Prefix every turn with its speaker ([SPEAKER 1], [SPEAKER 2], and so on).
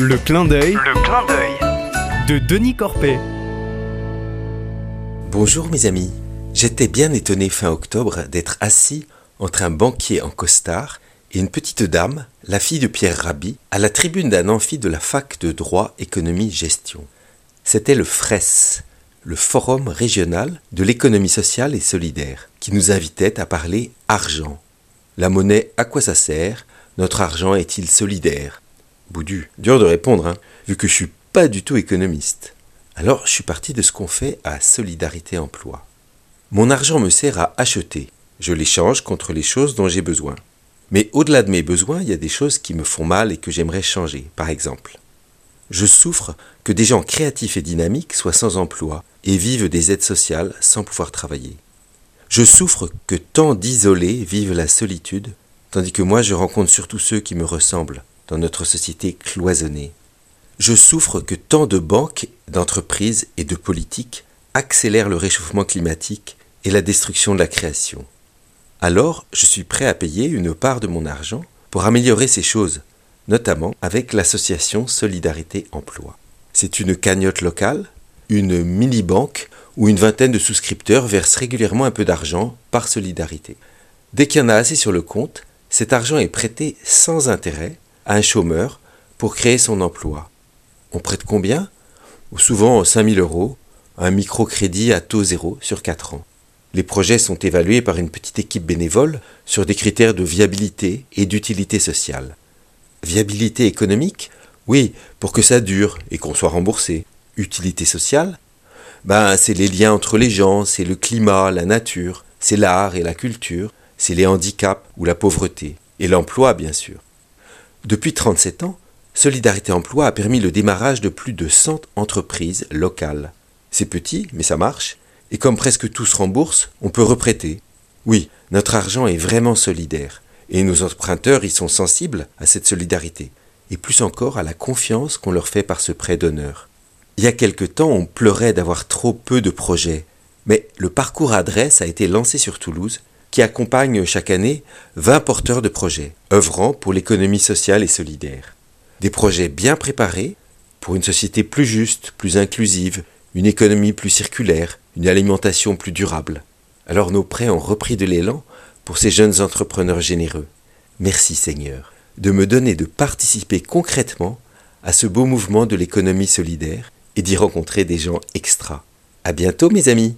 [SPEAKER 1] Le clin d'œil
[SPEAKER 2] Le clin d'œil.
[SPEAKER 1] de Denis Corpet.
[SPEAKER 3] Bonjour mes amis. J'étais bien étonné fin octobre d'être assis entre un banquier en costard et une petite dame, la fille de Pierre Rabhi, à la tribune d'un amphi de la fac de droit, économie, gestion. C'était le FRES, le Forum régional de l'économie sociale et solidaire, qui nous invitait à parler argent. La monnaie, à quoi ça sert? Notre argent est-il solidaire? Boudu, dur de répondre, hein, vu que je suis pas du tout économiste. Alors je suis parti de ce qu'on fait à Solidarité Emploi. Mon argent me sert à acheter. Je l'échange contre les choses dont j'ai besoin. Mais au-delà de mes besoins, il y a des choses qui me font mal et que j'aimerais changer. Par exemple, je souffre que des gens créatifs et dynamiques soient sans emploi et vivent des aides sociales sans pouvoir travailler. Je souffre que tant d'isolés vivent la solitude, tandis que moi je rencontre surtout ceux qui me ressemblent dans notre société cloisonnée. Je souffre que tant de banques, d'entreprises et de politiques accélèrent le réchauffement climatique et la destruction de la création. Alors, je suis prêt à payer une part de mon argent pour améliorer ces choses, notamment avec l'association Solidarité Emploi. C'est une cagnotte locale, une mini-banque où une vingtaine de souscripteurs versent régulièrement un peu d'argent par solidarité. Dès qu'il y en a assez sur le compte, cet argent est prêté sans intérêt un chômeur pour créer son emploi. On prête combien? Souvent 5000 euros, un microcrédit à taux zéro sur 4 ans. Les projets sont évalués par une petite équipe bénévole sur des critères de viabilité et d'utilité sociale. Viabilité économique? Oui, pour que ça dure et qu'on soit remboursé. Utilité sociale? Ben, c'est les liens entre les gens, c'est le climat, la nature, c'est l'art et la culture, c'est les handicaps ou la pauvreté, et l'emploi, bien sûr. Depuis 37 ans, Solidarité Emploi a permis le démarrage de plus de 100 entreprises locales. C'est petit, mais ça marche, et comme presque tout se rembourse, on peut reprêter. Oui, notre argent est vraiment solidaire, et nos emprunteurs y sont sensibles à cette solidarité, et plus encore à la confiance qu'on leur fait par ce prêt d'honneur. Il y a quelque temps, on pleurait d'avoir trop peu de projets, mais le parcours adresse a été lancé sur Toulouse, qui accompagne chaque année 20 porteurs de projets, œuvrant pour l'économie sociale et solidaire. Des projets bien préparés pour une société plus juste, plus inclusive, une économie plus circulaire, une alimentation plus durable. Alors nos prêts ont repris de l'élan pour ces jeunes entrepreneurs généreux. Merci Seigneur de me donner de participer concrètement à ce beau mouvement de l'économie solidaire et d'y rencontrer des gens extra. À bientôt mes amis!